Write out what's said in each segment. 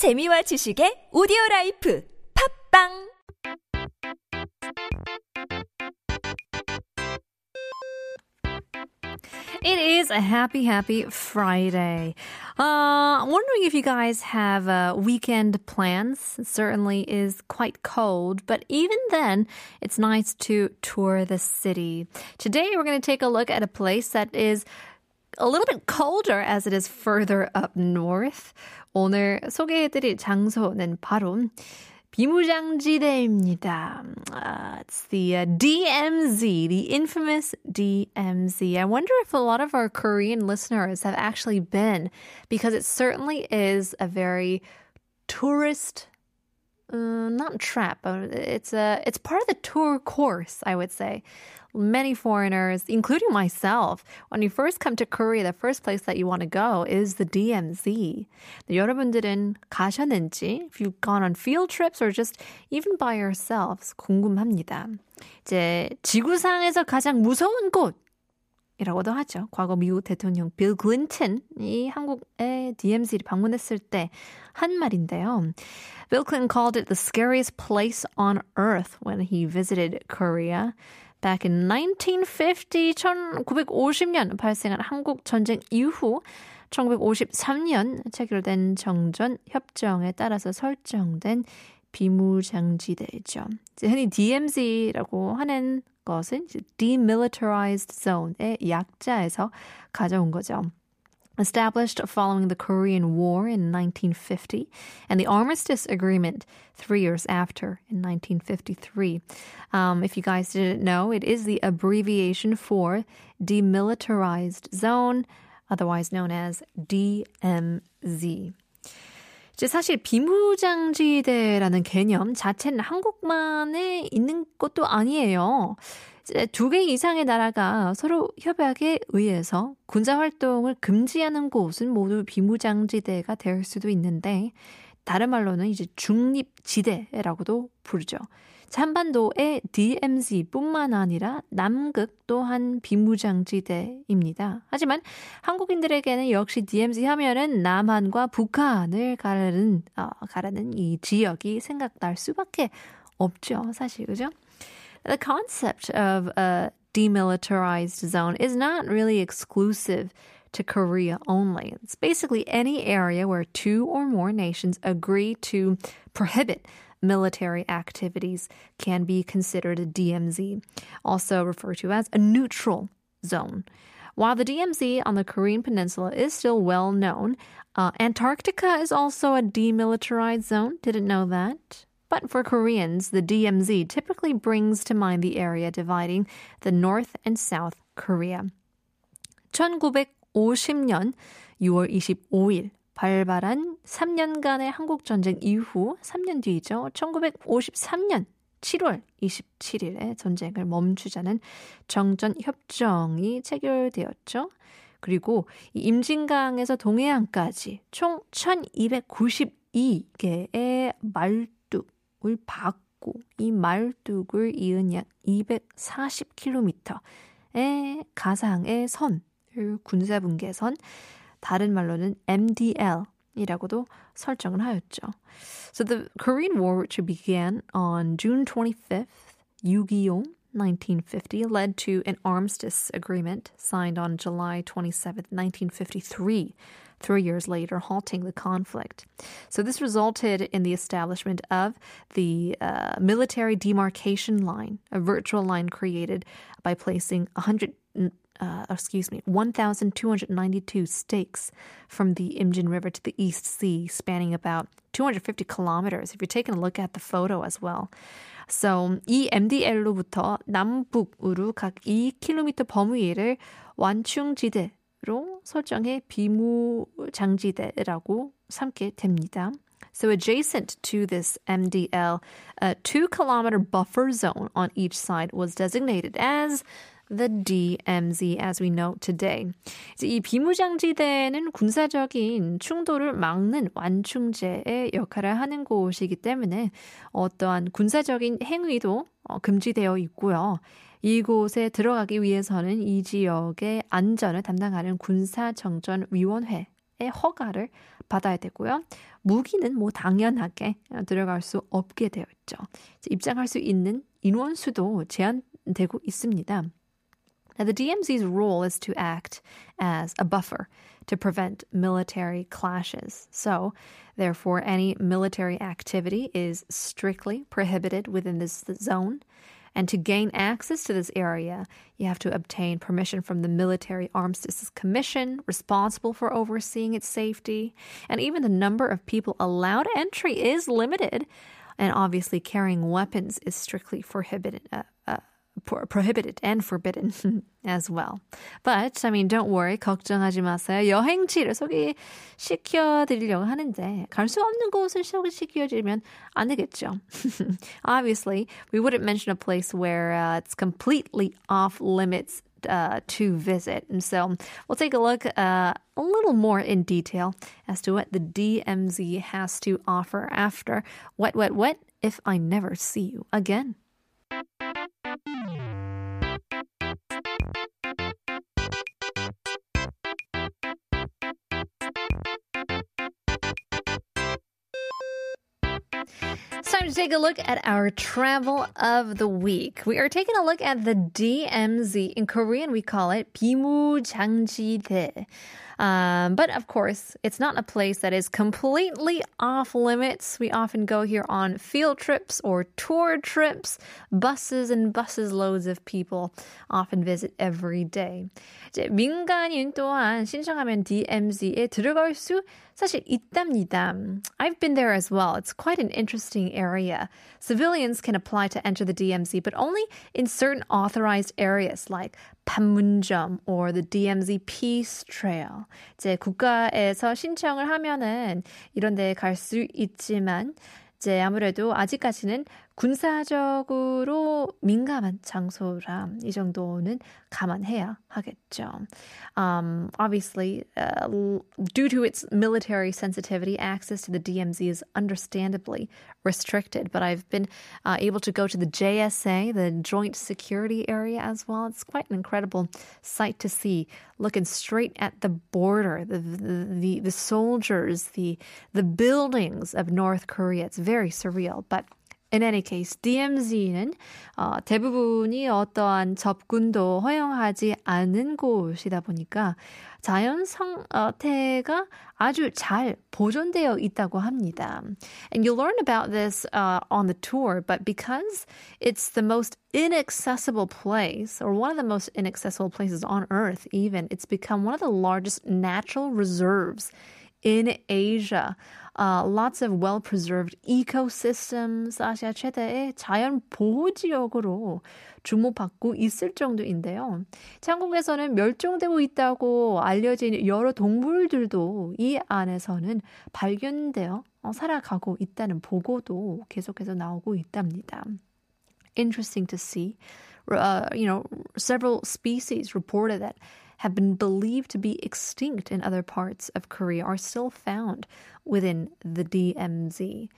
재미와 지식의 오디오 라이프 팝빵 It is a happy, happy Friday. Uh, wondering if you guys have uh, weekend plans. It certainly is quite cold, but even then, it's nice to tour the city. Today, we're going to take a look at a place that is a little bit colder as it is further up north. 오늘 소개해드릴 장소는 바로 비무장지대입니다. Uh, it's the uh, DMZ, the infamous DMZ. I wonder if a lot of our Korean listeners have actually been, because it certainly is a very tourist uh, not trap, but it's a it's part of the tour course, I would say. Many foreigners, including myself, when you first come to Korea, the first place that you want to go is the DMZ. 여러분들은 가셨는지, if you've gone on field trips or just even by yourselves, 궁금합니다. 이제 지구상에서 가장 무서운 곳 이라고도 하죠. 과거 미국 대통령 빌 클린턴이 한국의 DMZ를 방문했을 때 한 말인데요. Bill Clinton called it the scariest place on earth when he visited Korea. Back in 1950, 1950년 발생한 한국 전쟁 이후 1953년 체결된 정전 협정에 따라서 설정된 비무장지대죠. 흔히 DMZ라고 하는 것은 demilitarized zone의 약자에서 가져온 거죠. Established following the Korean War in 1950 and the Armistice Agreement three years after in 1953. Um, if you guys didn't know, it is the abbreviation for Demilitarized Zone, otherwise known as DMZ. 이제 사실 비무장지대라는 개념 자체는 한국만에 있는 것도 아니에요. 두 개 이상의 나라가 서로 협약에 의해서 군사 활동을 금지하는 곳은 모두 비무장지대가 될 수도 있는데 다른 말로는 이제 중립지대라고도 부르죠. 한반도의 DMZ뿐만 아니라 남극 또한 비무장지대입니다. 하지만 한국인들에게는 역시 DMZ 하면은 남한과 북한을 가르는 어, 가르는 이 지역이 생각날 수밖에 없죠. 사실 그죠? The concept of a demilitarized zone is not really exclusive to Korea only. It's basically any area where two or more nations agree to prohibit military activities can be considered a DMZ, also referred to as a neutral zone. While the DMZ on the Korean Peninsula is still well known, uh, Antarctica is also a demilitarized zone. Didn't know that. But for Koreans, the DMZ typically brings to mind the area dividing the North and South Korea. 1950년 6월 25일 발발한 3년간의 한국 전쟁 이후 3년 뒤죠. 1953년 7월 27일에 전쟁을 멈추자는 정전 협정이 체결되었죠. 그리고 이 임진강에서 동해안까지 총 1292개의 말뚝을 박고 이 말뚝을 이은 약 240km의 가상의 선, 군사분계선 다른 말로는 MDL이라고도 설정을 하였죠. So the Korean War, which began on June 25th, 6.25, 1950, led to an armistice agreement signed on July 27th, 1953, three years later, halting the conflict. So this resulted in the establishment of the uh, military demarcation line, a virtual line created by placing 100 uh, excuse me, 1,292 stakes from the Imjin River to the East Sea, spanning about 250 kilometers. If you're taking a look at the photo as well. So, 이 MDL로부터 남북으로 각 2km 범위를 완충지대로 설정해 비무장지대라고 삼게 됩니다. So adjacent to this MDL, a two kilometer buffer zone on each side was designated as the DMZ as we know today. 이 비무장지대는 군사적인 충돌을 막는 완충제의 역할을 하는 곳이기 때문에 어떠한 군사적인 행위도 금지되어 있고요. 이곳에 들어가기 위해서는 이 지역의 안전을 담당하는 군사정전위원회에 허가를 받아야 되고요. 무기는 뭐 당연하게 들어갈 수 없게 되어 있죠. 입장할 수 있는 인원 수도 제한되고 있습니다. Now, the DMZ's role is to act as a buffer to prevent military clashes. So, therefore, any military activity is strictly prohibited within this zone. And to gain access to this area, you have to obtain permission from the Military Armistices Commission, responsible for overseeing its safety. And even the number of people allowed entry is limited. And obviously, carrying weapons is strictly prohibited. Uh, uh, prohibited and forbidden as well. But I mean, don't worry, 걱정하지 마세요. 여행지를 소개시켜 드리려고 하는데 갈 수 없는 곳을 소개시켜 드리면 안 되겠죠. Obviously, we wouldn't mention a place where uh, it's completely off limits uh, to visit. And so we'll take a look uh, a little more in detail as to what the DMZ has to offer after Wet, Wet, Wet if I never see you again. time to take a look at our travel of the week. We are taking a look at the DMZ. In Korean, we call it 비무장지대. Um, but of course, it's not a place that is completely off limits. We often go here on field trips or tour trips. Buses and buses loads of people often visit every day. 이제 민간인 또한 신청하면 DMZ에 들어갈 수 사실 있답니다. I've been there as well. It's quite an interesting area. Civilians can apply to enter the DMZ, but only in certain authorized areas like 판문점 or the DMZ Peace Trail. 이제 국가에서 신청을 하면은 이런 데 갈 수 있지만 이제 아무래도 아직까지는 군사적으로 민감한 장소라 이 정도는 감안해야 하겠죠. Um, obviously, uh, due to its military sensitivity, access to the DMZ is understandably restricted. But I've been uh, able to go to the JSA, the Joint Security Area, as well. It's quite an incredible sight to see, looking straight at the border, the the the, the soldiers, the the buildings of North Korea. It's very surreal, but In any case, DMZ는 어, 대부분이 어떠한 접근도 허용하지 않은 곳이다 보니까 자연 상태가 아주 잘 보존되어 있다고 합니다. And you'll learn about this uh, on the tour, but because it's the most inaccessible place, or one of the most inaccessible places on Earth, even, it's become one of the largest natural reserves in Asia. Uh, lots of well-preserved ecosystems, 아시아 최대의 자연 보호 지역으로 주목받고 있을 정도인데요. 한국에서는 멸종되고 있다고 알려진 여러 동물들도 이 안에서는 발견되어 살아가고 있다는 보고도 계속해서 나오고 있답니다. Interesting to see. Uh, you know, several species reported that have been believed to be extinct in other parts of Korea are still found within the DMZ.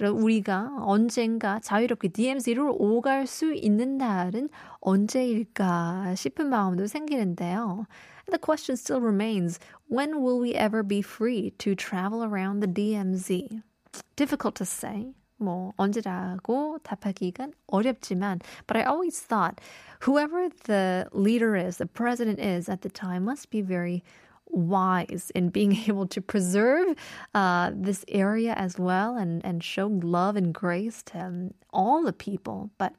우리가 언젠가 자유롭게 DMZ를 오갈 수 있는 날은 언제일까 싶은 마음도 생기는데요. The question still remains, when will we ever be free to travel around the DMZ? Difficult to say. 뭐 언제라고 답하기가 어렵지만 but I always thought whoever the leader is, the president is at the time must be very wise in being able to preserve uh, this area as well and, and show love and grace to um, all the people. But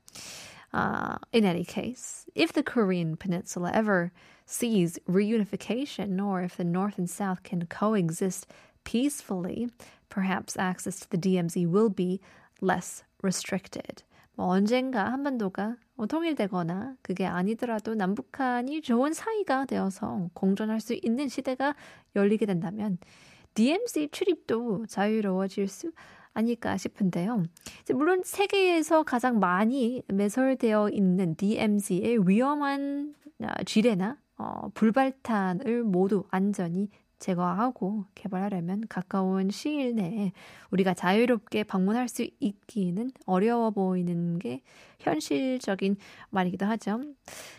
uh, in any case, if the Korean peninsula ever sees reunification or if the North and South can coexist peacefully, perhaps access to the DMZ will be less restricted. 뭐 언젠가 한반도가 통일되거나 그게 아니더라도 남북한이 좋은 사이가 되어서 공존할 수 있는 시대가 열리게 된다면 DMZ 출입도 자유로워질 수 아닐까 싶은데요. 물론 세계에서 가장 많이 매설되어 있는 DMZ의 위험한 지뢰나 어, 불발탄을 모두 안전히 제거하고 개발하려면 가까운 시일 내에 우리가 자유롭게 방문할 수 있기는 어려워 보이는 게 현실적인 말이기도 하죠.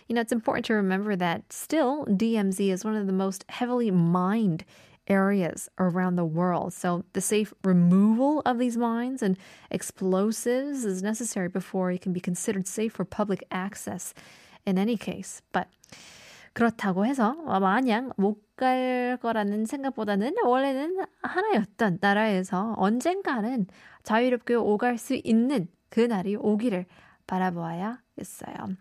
You know, it's important to remember that still DMZ is one of the most heavily mined areas around the world. So the safe removal of these mines and explosives is necessary before it can be considered safe for public access in any case. But 그렇다고 해서 마냥 못 갈 거라는 생각보다는 원래는 하나였던 나라에서 언젠가는 자유롭게 오갈 수 있는 그날이 오기를 바라보아야겠어요.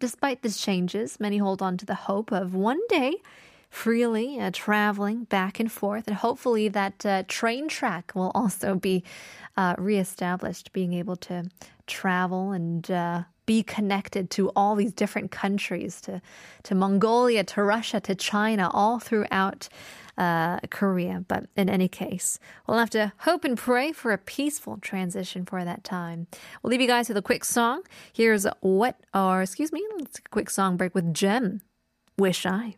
Despite these changes, many hold on to the hope of one day freely uh, traveling back and forth. And hopefully, that uh, train track will also be uh, reestablished, being able to travel and uh, be connected to all these different countries to, to Mongolia, to Russia, to China, all throughout uh, Korea. But in any case, we'll have to hope and pray for a peaceful transition for that time. We'll leave you guys with a quick song. Here's what, or excuse me, let's take a quick song break with Jem. Wish I.